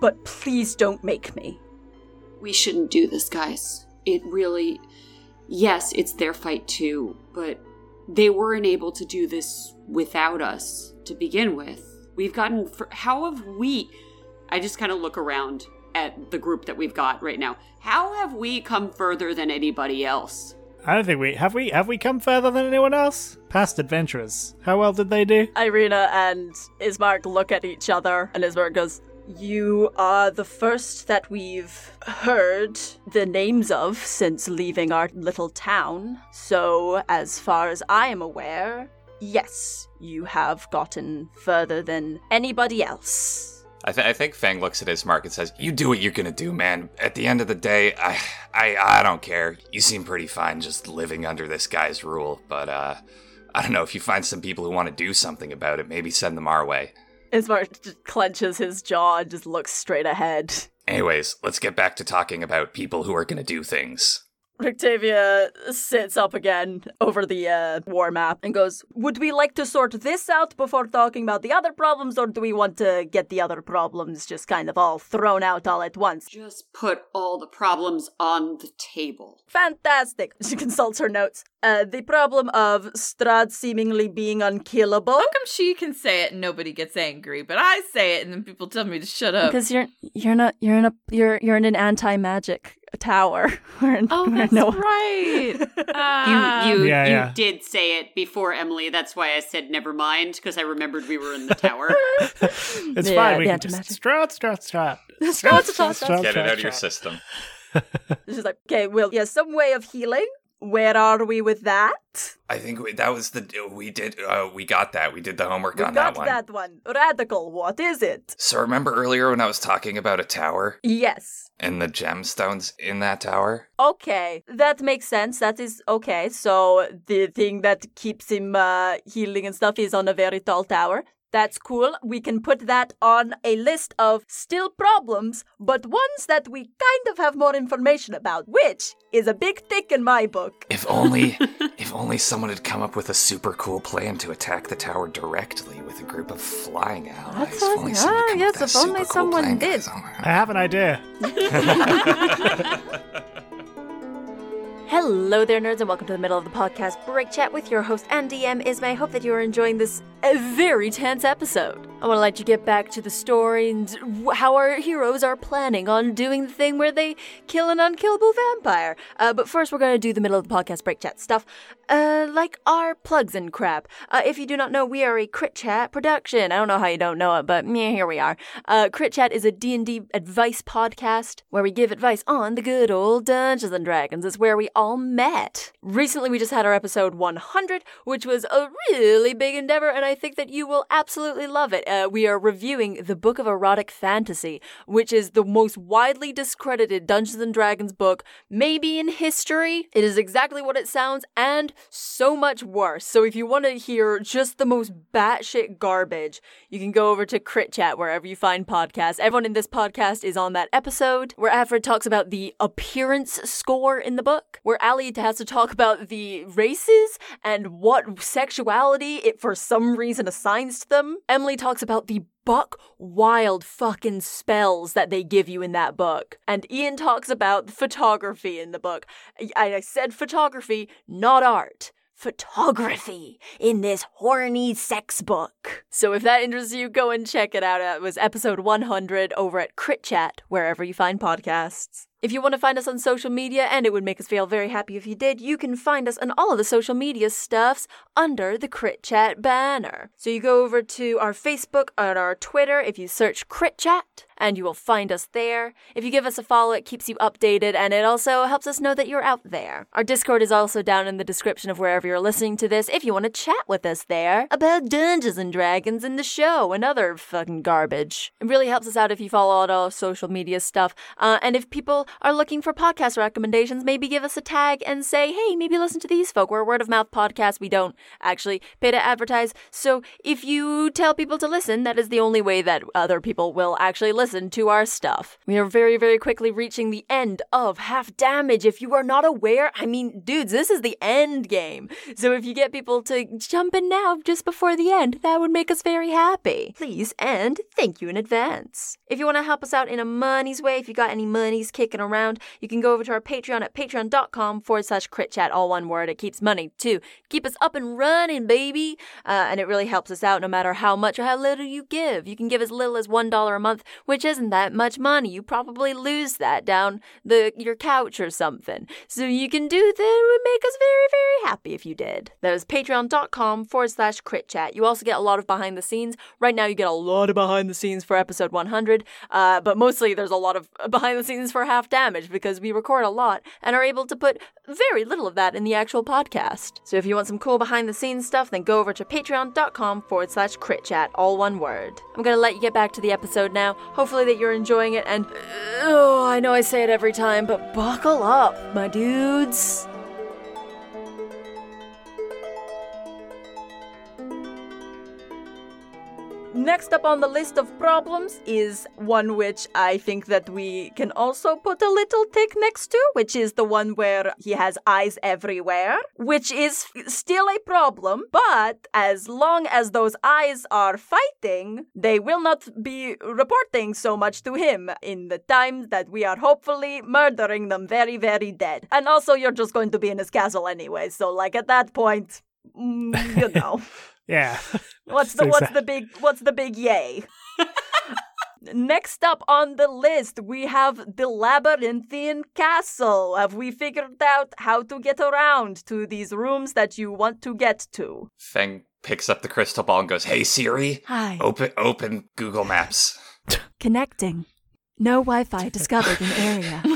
Speaker 3: But please don't make me.
Speaker 4: We shouldn't do this, guys. It really. Yes, it's their fight too, but they weren't able to do this without us to begin with. We've gotten. fr- How have we. I just kind of look around at the group that we've got right now. How have we come further than anybody else?
Speaker 6: I don't think we have we have we come further than anyone else? Past adventurers. How well did they do?
Speaker 3: Ireena and Ismark look at each other, and Ismark goes, You are the first that we've heard the names of since leaving our little town. So, as far as I am aware, yes, you have gotten further than anybody else.
Speaker 2: I, th- I think Fang looks at Ismark and says, "You do what you're gonna do, man. At the end of the day, I, I, I don't care. You seem pretty fine just living under this guy's rule, but uh, I don't know if you find some people who want to do something about it, maybe send them our way.
Speaker 3: Ismark clenches his jaw and just looks straight ahead.
Speaker 2: Anyways, let's get back to talking about people who are gonna do things.
Speaker 3: Rictavia sits up again over the uh, war map and goes, Would we like to sort this out before talking about the other problems, or do we want to get the other problems just kind of all thrown out all at once?
Speaker 4: Just put all the problems on the table.
Speaker 3: Fantastic. She consults her notes. Uh, the problem of Strahd seemingly being unkillable.
Speaker 5: How come she can say it and nobody gets angry, but I say it and then people tell me to shut up?
Speaker 3: Because you're you're not you're in a you're you're in an anti magic tower. Where,
Speaker 5: oh,
Speaker 3: where
Speaker 5: that's
Speaker 3: no-
Speaker 5: right.
Speaker 4: You
Speaker 5: Ah.
Speaker 4: you
Speaker 6: Yeah,
Speaker 4: you
Speaker 6: yeah.
Speaker 4: did say it before Emily. That's why I said never mind because I remembered we were in the tower.
Speaker 6: It's
Speaker 3: Yeah,
Speaker 6: fine. We
Speaker 3: the
Speaker 6: can just
Speaker 3: antimatter.
Speaker 6: strat, strat, strat.
Speaker 3: Strat, strat, strat.
Speaker 2: Get it out of your
Speaker 6: strat.
Speaker 2: system.
Speaker 3: She's like, okay, well, yeah, some way of healing. Where are we with that?
Speaker 2: I think we, that was the we did uh, we got that we did the homework
Speaker 3: We
Speaker 2: on
Speaker 3: got
Speaker 2: that one.
Speaker 3: that one. Radical. What is it?
Speaker 2: So remember earlier when I was talking about a tower
Speaker 3: Yes.
Speaker 2: and the gemstones in that tower?
Speaker 3: Okay, that makes sense. That is okay. So the thing that keeps him uh, healing and stuff is on a very tall tower. That's cool. We can put that on a list of still problems, but ones that we kind of have more information about, which is a big tick in my book.
Speaker 2: If only if only someone had come up with a super cool plan to attack the tower directly with a group of flying allies.
Speaker 3: That's
Speaker 2: If only
Speaker 3: awesome.
Speaker 2: someone
Speaker 3: Ah,
Speaker 2: come
Speaker 3: yes, if only
Speaker 2: cool
Speaker 3: someone
Speaker 2: plan,
Speaker 3: did.
Speaker 2: guys. Oh my
Speaker 6: I have an idea.
Speaker 3: Hello there, nerds, and welcome to the middle of the podcast break chat with your host and DM Ismay. I hope that you are enjoying this uh, very tense episode. I want to let you get back to the story and how our heroes are planning on doing the thing where they kill an unkillable vampire. Uh, but first, we're going to do the middle of the podcast break chat stuff, uh, like our plugs and crap. Uh, if you do not know, we are a Crit Chat production. I don't know how you don't know it, but yeah, here we are. Uh, Crit Chat is a D&D advice podcast where we give advice on the good old Dungeons and Dragons. It's where we all met. Recently, we just had our episode 100, which was a really big endeavor, and I think that you will absolutely love it. Uh, we are reviewing the Book of Erotic Fantasy, which is the most widely discredited Dungeons and Dragons book, maybe in history. It is exactly what it sounds, and so much worse. So if you want to hear just the most batshit garbage, you can go over to Crit Chat wherever you find podcasts. Everyone in this podcast is on that episode where Alfred talks about the appearance score in the book, where Ali has to talk about the races and what sexuality it for some reason assigns to them. Emily talks about the buck wild fucking spells that they give you in that book. And Ian talks about photography in the book. I, I said photography, not art photography in this horny sex book. So if that interests you, go and check it out. It was episode 100 over at Crit Chat, wherever you find podcasts. If you want to find us on social media, and it would make us feel very happy if you did, you can find us on all of the social media stuffs under the Crit Chat banner. So you go over to our Facebook and our Twitter if you search Crit Chat, and you will find us there. If you give us a follow, it keeps you updated, and it also helps us know that you're out there. Our Discord is also down in the description of wherever you're listening to this if you want to chat with us there about Dungeons and Dragons and the show and other fucking garbage. It really helps us out if you follow all our social media stuff. Uh, and if people are looking for podcast recommendations, maybe give us a tag and say, hey, maybe listen to these folk. We're a word of mouth podcast. We don't actually pay to advertise. So if you tell people to listen, that is the only way that other people will actually listen to our stuff. We are very, very quickly reaching the end of half damage. If you are not aware, I mean, dudes, this is the end game. So if you get people to jump in now just before the end, that would make us very happy. Please and thank you in advance. If you want to help us out in a money's way, if you got any monies kicking around, you can go over to our Patreon at patreon.com forward slash crit chat, all one word. It keeps money too. Keep us up and running, baby. Uh, and it really helps us out no matter how much or how little you give. You can give as little as $1 a month, which isn't that much money. You probably lose that down the your couch or something. So you can do that. It would make us very, very happy if you did. That is patreon.com forward slash crit chat. You also get a lot of behind the scenes. Right now, you get a lot of behind the scenes for episode 100, uh, but mostly there's a lot of behind the scenes for half damage because we record a lot and are able to put very little of that in the actual podcast. So if you want some cool behind the scenes stuff, then go over to patreon.com forward slash crit chat, all one word. I'm gonna let you get back to the episode now. Hopefully that you're enjoying it and oh, I know I say it every time, but buckle up, my dudes. Next up on the list of problems is one which I think that we can also put a little tick next to, which is the one where he has eyes everywhere, which is still a problem, but as long as those eyes are fighting, they will not be reporting so much to him in the time that we are hopefully murdering them very, very dead. And also, you're just going to be in his castle anyway, so like at that point, mm, you know.
Speaker 6: Yeah.
Speaker 3: What's the what's the big what's the big yay? Next up on the list, we have the labyrinthian castle. Have we figured out how to get around to these rooms that you want to get to?
Speaker 2: Feng picks up the crystal ball and goes, "Hey Siri,
Speaker 3: Hi.
Speaker 2: open open Google Maps."
Speaker 3: Connecting. No Wi-Fi discovered in area.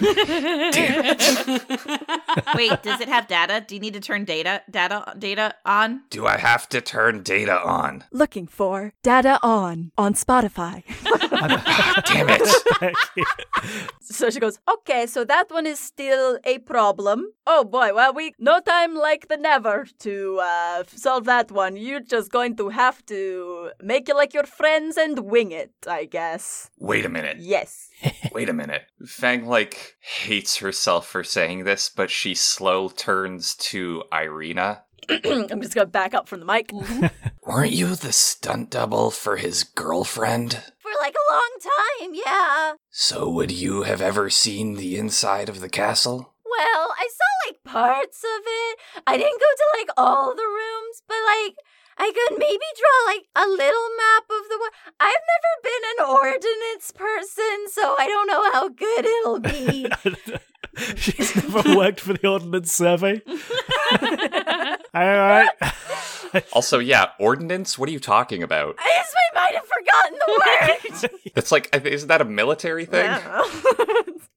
Speaker 5: Wait, does it have data? Do you need to turn data data data on?
Speaker 2: Do I have to turn data on?
Speaker 3: Looking for data on on Spotify.
Speaker 2: Damn it!
Speaker 3: So she goes, okay, so that one is still a problem. Oh boy, well, we no time like the never to uh, solve that one. You're just going to have to make it like your friends and wing it, I guess.
Speaker 2: Wait a minute.
Speaker 3: Yes.
Speaker 2: Wait a minute. Fang like hates herself for saying this, but she slow turns to Ireena.
Speaker 3: I'm just gonna back up from the mic.
Speaker 2: Weren't you the stunt double for his girlfriend?
Speaker 3: For like a long time, yeah.
Speaker 2: So would you have ever seen the inside of the castle?
Speaker 3: Well, I saw like parts of it. I didn't go to like all the rooms, but like I could maybe draw like a little map of the one. I've never been an ordinance person, so I don't know how good it'll be.
Speaker 6: She's never worked for the Ordnance Survey. All right.
Speaker 2: Also, yeah, ordnance. What are you talking about?
Speaker 3: I just I might have forgotten the word.
Speaker 2: it's like, isn't that a military thing?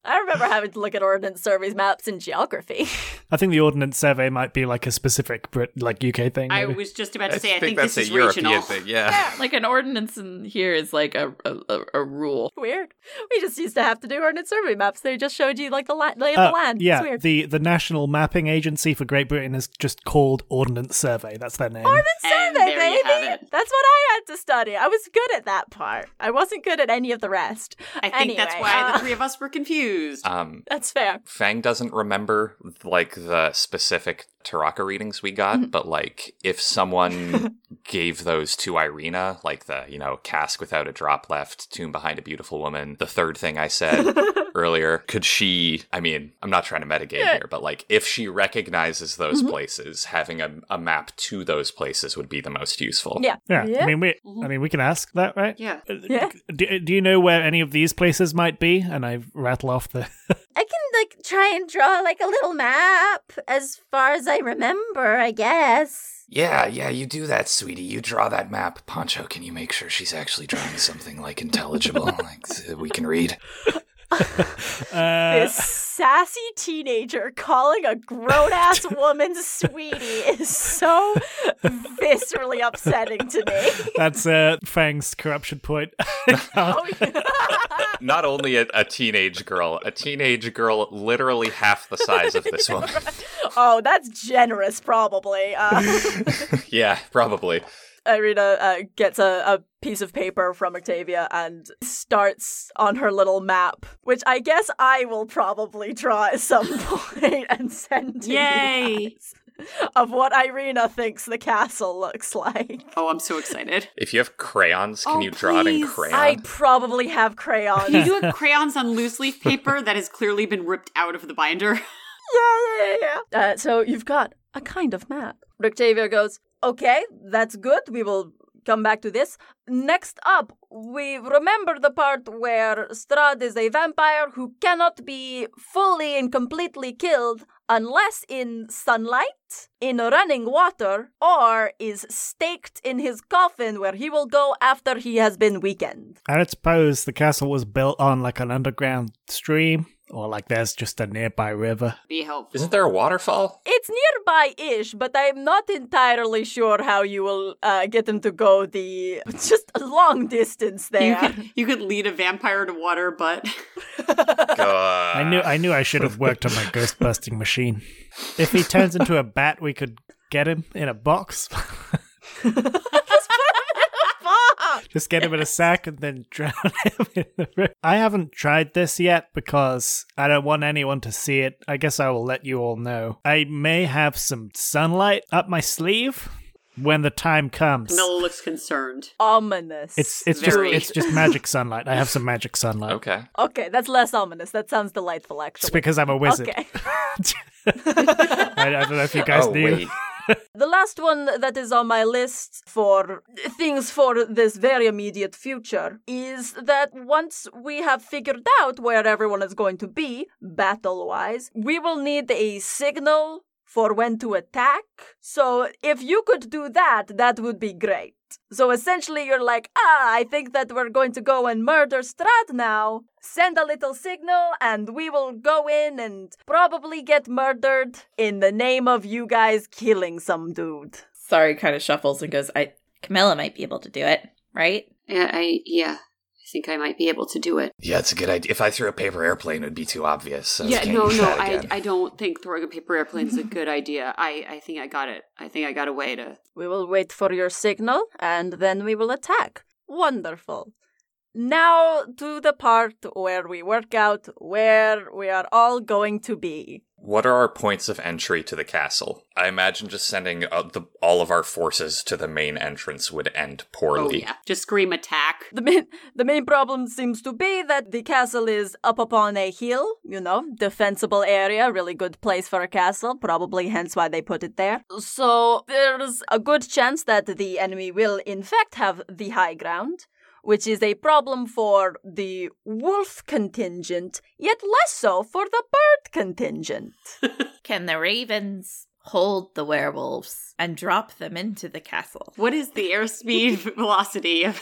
Speaker 3: I don't know. I remember having to look at ordnance surveys maps in geography.
Speaker 6: I think the Ordnance Survey might be like a specific Brit, like UK thing.
Speaker 4: I
Speaker 6: maybe.
Speaker 4: was just about to say, I
Speaker 2: think
Speaker 4: think
Speaker 2: that's
Speaker 4: this
Speaker 2: a
Speaker 4: is
Speaker 2: European
Speaker 4: regional.
Speaker 2: thing. Yeah.
Speaker 5: Like an ordinance in here is like a a, a, a rule.
Speaker 3: Weird. We just used to have to do ordnance survey maps. They just showed you like the la- lay of
Speaker 6: Uh,
Speaker 3: the land.
Speaker 6: yeah,
Speaker 3: It's weird.
Speaker 6: the the National Mapping Agency for Great Britain is just called Ordnance Survey. That's their name.
Speaker 3: Ordnance
Speaker 4: And
Speaker 3: survey, baby. That's what I had to study. I was good at that part. I wasn't good at any of the rest.
Speaker 4: I think that's why
Speaker 3: uh,
Speaker 4: the three of us were confused.
Speaker 2: Um,
Speaker 3: That's fair.
Speaker 2: Fang doesn't remember like the specific Tarokka readings we got, but like if someone gave those to Ireena, like the, you know, cask without a drop left, tomb behind a beautiful woman, the third thing I said earlier, could she, I mean, I'm not trying to metagame
Speaker 3: Yeah.
Speaker 2: here, but like if she recognizes those places, having a, a map to those places would be the most useful.
Speaker 3: Yeah.
Speaker 6: yeah,
Speaker 3: Yeah.
Speaker 6: I mean, we. I mean, we can ask that, right?
Speaker 4: yeah.
Speaker 6: Uh,
Speaker 3: Yeah.
Speaker 6: Do, do you know where any of these places might be? And I rattle off the.
Speaker 3: I can like try and draw like a little map as far as I remember, I guess.
Speaker 2: Yeah, yeah, you do that, sweetie. You draw that map. Poncho, can you make sure she's actually drawing something like intelligible, like we can read?
Speaker 6: Uh,
Speaker 3: this sassy teenager calling a grown ass woman sweetie is so viscerally upsetting to me.
Speaker 6: that's uh, Fang's corruption point.
Speaker 3: Oh, yeah.
Speaker 2: Not only a, a teenage girl, a teenage girl literally half the size of this woman.
Speaker 3: oh, that's generous, probably. Uh,
Speaker 2: yeah, probably.
Speaker 3: Ireena uh, gets a, a piece of paper from Octavia and starts on her little map, which I guess I will probably draw at some point and send to you guys of what Ireena thinks the castle looks like.
Speaker 4: Oh, I'm so excited.
Speaker 2: If you have crayons, can
Speaker 4: Oh,
Speaker 2: you draw it in
Speaker 4: please.
Speaker 2: crayon?
Speaker 3: I probably have crayons.
Speaker 4: Can you do have crayons on loose leaf paper that has clearly been ripped out of the binder?
Speaker 3: yeah, yeah, yeah, yeah. Uh, so you've got a kind of map. Octavia goes, okay, that's good. We will come back to this. Next up, we remember the part where Strahd is a vampire who cannot be fully and completely killed unless in sunlight, in running water, or is staked in his coffin where he will go after he has been weakened.
Speaker 6: I suppose the castle was built on like an underground stream, or like there's just a nearby river.
Speaker 4: Be helpful.
Speaker 2: Isn't there a waterfall?
Speaker 3: It's nearby ish, but I'm not entirely sure how you will uh, get him to go the just a long distance
Speaker 4: You
Speaker 3: there.
Speaker 4: could, you could lead a vampire to water, but
Speaker 6: I knew I knew I should have worked on my ghost busting machine. If he turns into a bat, we could get him in a box. Just get him in a sack and then drown him in the river. I haven't tried this yet because I don't want anyone to see it. I guess I will let you all know. I may have some sunlight up my sleeve when the time comes.
Speaker 4: Camilla looks concerned.
Speaker 3: Ominous.
Speaker 6: It's it's
Speaker 4: Very.
Speaker 6: just it's just magic sunlight. I have some magic sunlight.
Speaker 2: Okay.
Speaker 3: okay. That's less ominous. That sounds delightful, actually.
Speaker 6: It's because I'm a wizard.
Speaker 3: Okay.
Speaker 6: I, I don't know if you guys
Speaker 2: oh
Speaker 6: knew.
Speaker 2: wait.
Speaker 3: The last one that is on my list for things for this very immediate future is that once we have figured out where everyone is going to be, battle wise, we will need a signal for when to attack. So if you could do that, that would be great. So essentially, you're like, ah, I think that we're going to go and murder Strahd now. Send a little signal, and we will go in and probably get murdered in the name of you guys killing some dude.
Speaker 5: Sorry kind of shuffles and goes, I Camilla might be able to do it, right?
Speaker 4: Yeah, I yeah, I think I might be able to do it.
Speaker 2: Yeah, it's a good idea. If I threw a paper airplane, it would be too obvious. So
Speaker 4: yeah, no, no, I. I don't think throwing a paper airplane is a good idea. I I think I got it. I think I got a way to.
Speaker 3: We will wait for your signal, and then we will attack. Wonderful. Now to the part where we work out where we are all going to be.
Speaker 2: What are our points of entry to the castle? I imagine just sending uh, the, all of our forces to the main entrance would end poorly.
Speaker 4: Oh
Speaker 2: poorly.
Speaker 4: yeah, just scream attack.
Speaker 3: The main the main problem seems to be that the castle is up upon a hill, you know, defensible area, really good place for a castle, probably hence why they put it there. So there's a good chance that the enemy will in fact have the high ground. Which is a problem for the wolf contingent, yet less so for the bird contingent.
Speaker 5: Can the ravens hold the werewolves and drop them into the castle?
Speaker 4: What is the airspeed velocity of?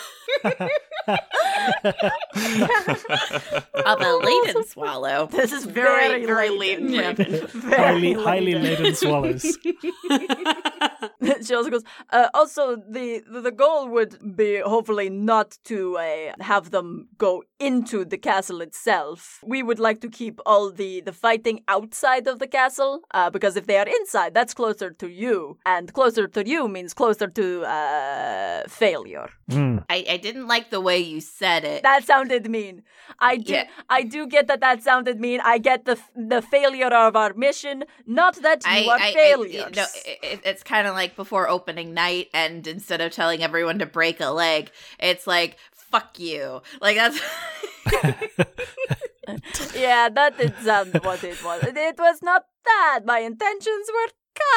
Speaker 5: Of a laden swallow.
Speaker 3: This is
Speaker 4: Very,
Speaker 3: very,
Speaker 4: very
Speaker 3: laden.
Speaker 4: laden.
Speaker 3: Very
Speaker 6: highly highly laden swallows.
Speaker 3: she also goes. Uh, also, the the goal would be hopefully not to uh, have them go into the castle itself. We would like to keep all the the fighting outside of the castle, uh, because if they are inside, that's closer to you, and closer to you means closer to uh, failure.
Speaker 6: Mm.
Speaker 5: I, I didn't like the way you said it.
Speaker 3: That sounded mean. I do.
Speaker 5: Yeah.
Speaker 3: I do get that that sounded mean. I get the the failure of our mission. Not that you are failures.
Speaker 5: no, it, it's kind of like before opening night, and instead of telling everyone to break a leg, it's like "fuck you." Like that's.
Speaker 3: yeah, that did sound um, what it was. It was not that. My intentions were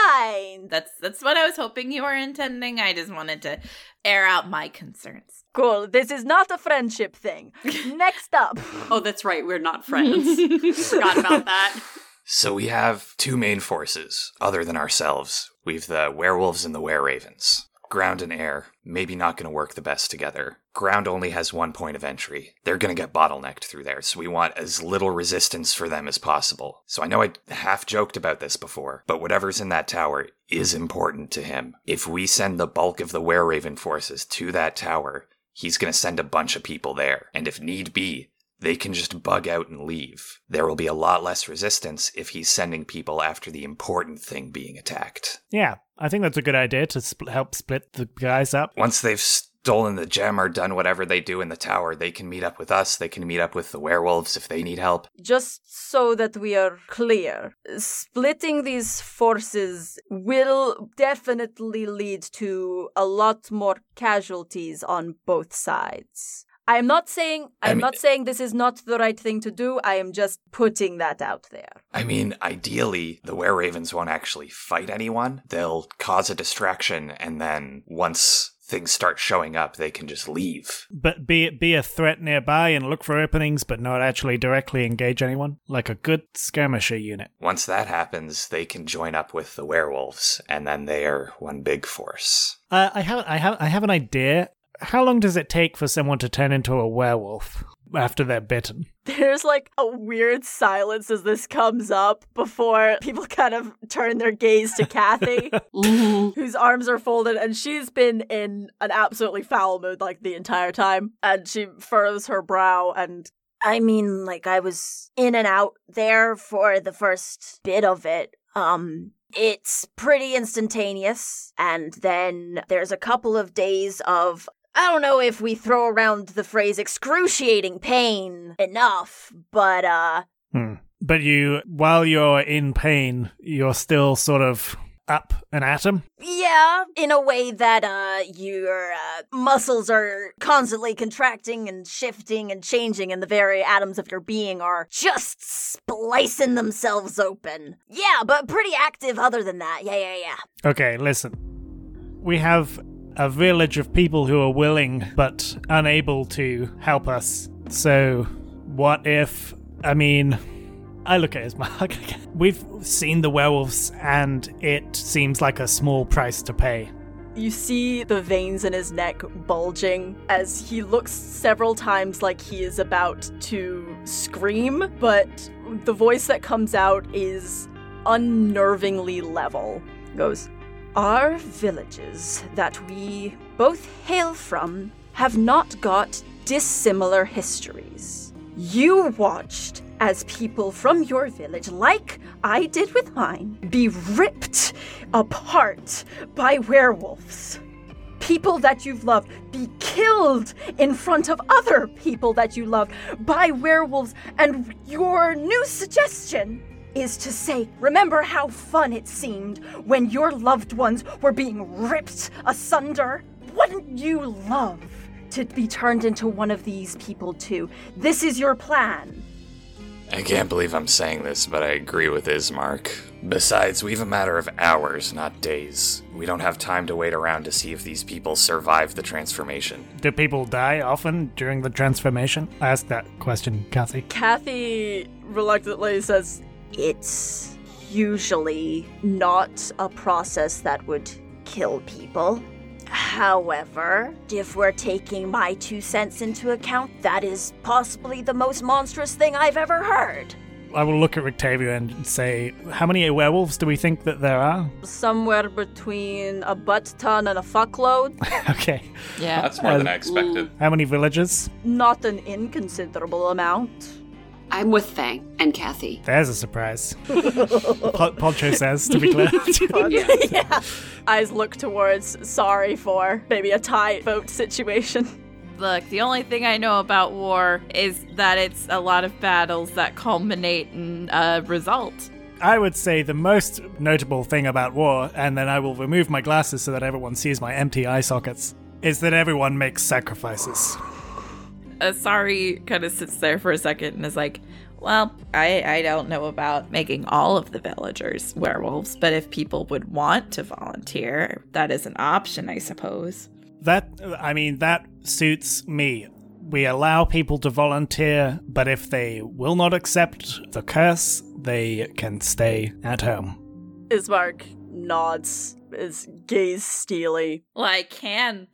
Speaker 3: kind.
Speaker 5: That's that's what I was hoping you were intending. I just wanted to air out my concerns.
Speaker 3: Cool. This is not a friendship thing. Next up.
Speaker 4: oh, that's right. We're not friends. Forgot about that.
Speaker 2: So we have two main forces, other than ourselves. We've the werewolves and the were-ravens. Ground and air, maybe not going to work the best together. Ground only has one point of entry. They're going to get bottlenecked through there, so we want as little resistance for them as possible. So I know I half joked about this before, but whatever's in that tower is important to him. If we send the bulk of the were-raven forces to that tower, he's going to send a bunch of people there. And if need be, they can just bug out and leave. There will be a lot less resistance if he's sending people after the important thing being attacked.
Speaker 6: Yeah, I think that's a good idea to spl- help split the guys up.
Speaker 2: Once they've stolen the gem or done whatever they do in the tower, they can meet up with us. They can meet up with the werewolves if they need help.
Speaker 3: Just so that we are clear, splitting these forces will definitely lead to a lot more casualties on both sides. I am not saying
Speaker 2: I
Speaker 3: I'm
Speaker 2: mean-
Speaker 3: not saying this is not the right thing to do. I am just putting that out there.
Speaker 2: I mean, ideally, the were-ravens won't actually fight anyone. They'll cause a distraction, and then once things start showing up, they can just leave.
Speaker 6: But be be a threat nearby and look for openings, but not actually directly engage anyone, like a good skirmisher unit.
Speaker 2: Once that happens, they can join up with the werewolves, and then they are one big force.
Speaker 6: Uh, I have I have I have an idea. How long does it take for someone to turn into a werewolf after they're bitten?
Speaker 3: There's like a weird silence as this comes up before people kind of turn their gaze to Kathy,
Speaker 4: Mhm.
Speaker 3: whose arms are folded, and she's been in an absolutely foul mood like the entire time. And she furrows her brow and I mean, like I was in and out there for the first bit of it. Um it's pretty instantaneous and then there's a couple of days of I don't know if we throw around the phrase excruciating pain enough, but uh
Speaker 6: Hmm. But you, while you're in pain, you're still sort of up an atom.
Speaker 3: yeah, in a way that uh your uh, muscles are constantly contracting and shifting and changing and the very atoms of your being are just splicing themselves open. Yeah, but pretty active other than that. Yeah, yeah, yeah.
Speaker 6: Okay, listen. We have a village of people who are willing but unable to help us. So, what if. I mean. I look at his mark. We've seen the werewolves, and it seems like a small price to pay.
Speaker 3: You see the veins in his neck bulging as he looks several times like he is about to scream, but the voice that comes out is unnervingly level. Goes, Our villages that we both hail from have not got dissimilar histories. You watched as people from your village, like I did with mine, be ripped apart by werewolves. People that you've loved be killed in front of other people that you love by werewolves, and your new suggestion is to say, remember how fun it seemed when your loved ones were being ripped asunder? Wouldn't you love to be turned into one of these people too? This is your plan.
Speaker 2: I can't believe I'm saying this, but I agree with Ismark. Besides, we've a matter of hours, not days. We don't have time to wait around to see if these people survive the transformation.
Speaker 6: Do people die often during the transformation? I asked that question, Kathy.
Speaker 3: Kathy reluctantly says, It's usually not a process that would kill people. However, if we're taking my two cents into account, that is possibly the most monstrous thing I've ever heard.
Speaker 6: I will look at Rictavia and say, how many werewolves do we think that there are?
Speaker 3: Somewhere between a butt ton and a fuckload.
Speaker 6: okay.
Speaker 5: Yeah.
Speaker 2: That's more than I um, expected.
Speaker 6: How many villages?
Speaker 3: Not an inconsiderable amount.
Speaker 4: I'm with Fang and Kathy.
Speaker 6: There's a surprise. Po- Poncho says, to be clear.
Speaker 3: yeah. Eyes look towards sorry for maybe a tie vote situation.
Speaker 5: Look, the only thing I know about war is that it's a lot of battles that culminate in a result.
Speaker 6: I would say the most notable thing about war, and then I will remove my glasses so that everyone sees my empty eye sockets, is that everyone makes sacrifices.
Speaker 5: Uh, Asari kind of sits there for a second and is like, well, I, I don't know about making all of the villagers werewolves, but if people would want to volunteer, that is an option, I suppose.
Speaker 6: That, I mean, that suits me. We allow people to volunteer, but if they will not accept the curse, they can stay at home.
Speaker 3: Ismark nods, his gaze steely.
Speaker 5: Like can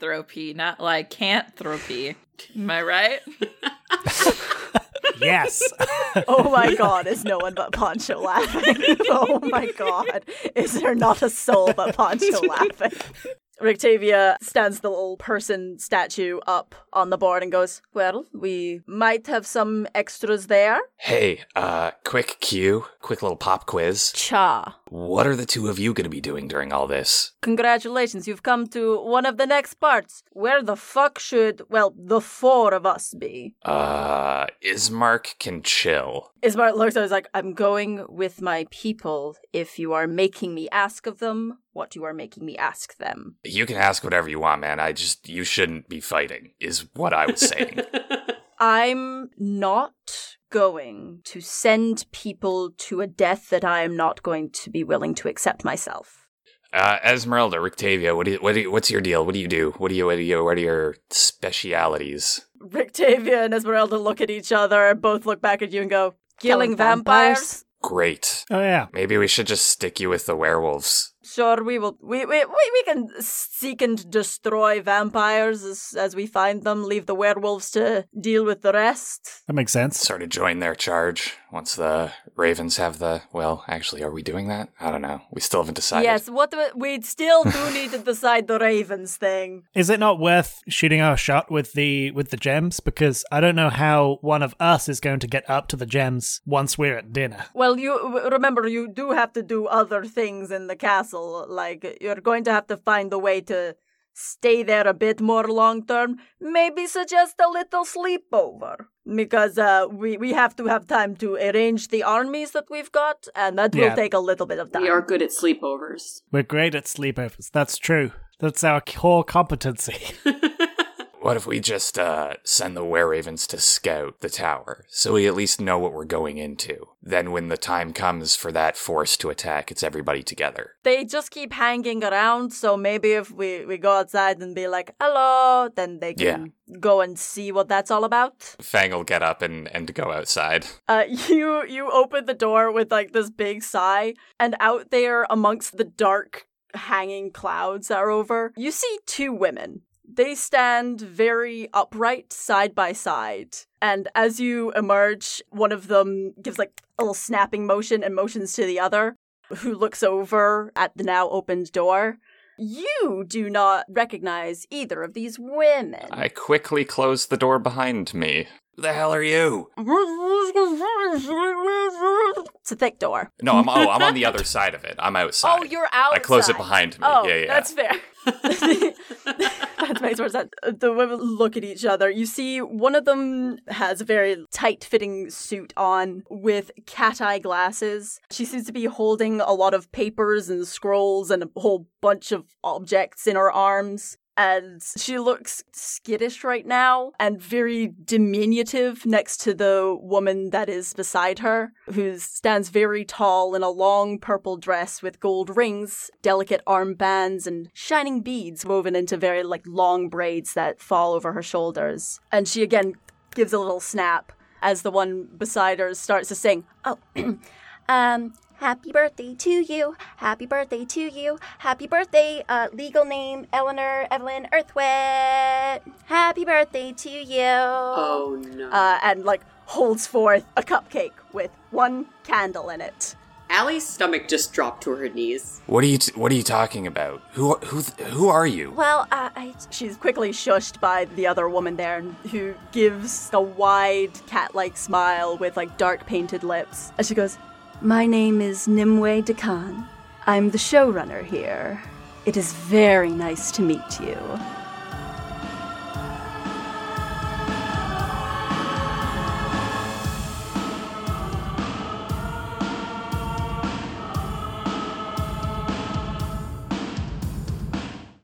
Speaker 5: not like can't throw pee. Am I right?
Speaker 6: Yes.
Speaker 3: Oh my god, is no one but Poncho laughing? oh my god, is there not a soul but Poncho laughing? Rictavia stands the little person statue up on the board and goes, Well, we might have some extras there.
Speaker 2: Hey, uh, quick cue, quick little pop quiz.
Speaker 3: Cha.
Speaker 2: What are the two of you gonna be doing during all this?
Speaker 3: Congratulations, you've come to one of the next parts. Where the fuck should, well, the four of us be?
Speaker 2: Uh, Ismark can chill.
Speaker 3: Ismark looks at us like, I'm going with my people if you are making me ask of them what you are making me ask them.
Speaker 2: You can ask whatever you want, man. I just, you shouldn't be fighting, is what I was saying.
Speaker 3: I'm not going to send people to a death that I am not going to be willing to accept myself.
Speaker 2: uh, Ezmerelda, Rictavia, what do you, what do you, what's your deal? What do you do? What do you, what do you, what are your specialities?
Speaker 3: Rictavia and Ezmerelda look at each other, and both look back at you and go, Killing, vampires?
Speaker 2: Great.
Speaker 6: Oh, yeah.
Speaker 2: Maybe we should just stick you with the werewolves.
Speaker 3: Sure, we will. We, we, we, we can seek and destroy vampires as, as we find them, leave the werewolves to deal with the rest.
Speaker 6: That makes sense.
Speaker 2: Sort of join their charge once the ravens have the, well, actually, are we doing that? I don't know. We still haven't decided.
Speaker 3: Yes, what the, we still do need to decide the ravens thing.
Speaker 6: Is it not worth shooting our shot with the with the gems? Because I don't know how one of us is going to get up to the gems once we're at dinner.
Speaker 3: Well, you remember you do have to do other things in the castle. Like you're going to have to find a way to stay there a bit more long term, maybe suggest a little sleepover. Because uh, we, we have to have time to arrange the armies that we've got, and that will take a little bit of time.
Speaker 4: We are good at sleepovers.
Speaker 6: We're great at sleepovers. That's true. That's our core competency.
Speaker 2: What if we just uh, send the were ravens to scout the tower so we at least know what we're going into? Then, when the time comes for that force to attack, it's everybody together.
Speaker 3: they just keep hanging around, so maybe if we, we go outside and be like, hello, then they can go and see what that's all about.
Speaker 2: Fang will get up and, and go outside.
Speaker 3: Uh, you you open the door with like this big sigh, and out there amongst the dark hanging clouds that are over, you see two women. They stand very upright side by side. And as you emerge, one of them gives like a little snapping motion and motions to the other, who looks over at the now opened door. You do not recognize either of these women.
Speaker 2: I quickly close the door behind me. Who the hell are you?
Speaker 3: It's a thick door.
Speaker 2: No, I'm oh, I'm on the other side of it. I'm oh, outside.
Speaker 3: Oh, you're out.
Speaker 2: I close it behind me.
Speaker 3: Oh,
Speaker 2: yeah, yeah.
Speaker 3: that's fair. that makes more sense. Uh, the women look at each other. You see, one of them has a very tight fitting suit on with cat eye glasses. She seems to be holding a lot of papers and scrolls and a whole bunch of objects in her arms. And she looks skittish right now and very diminutive next to the woman that is beside her, who stands very tall in a long purple dress with gold rings, delicate armbands, and shining beads woven into very like long braids that fall over her shoulders. And she again gives a little snap as the one beside her starts to sing, Oh, um, happy birthday to you. Happy birthday to you. Happy birthday, uh, legal name Eleanor Evelyn Earthwet. Happy birthday to you.
Speaker 4: Oh no.
Speaker 3: Uh, and like holds forth a cupcake with one candle in it.
Speaker 4: Allie's stomach just dropped to her knees.
Speaker 2: What are you t- What are you talking about? Who who who are you?
Speaker 3: Well, uh, I, she's quickly shushed by the other woman there, who gives a wide cat-like smile with like dark painted lips. And she goes, "My name is Nimue Dekan. I'm the showrunner here. It is very nice to meet you."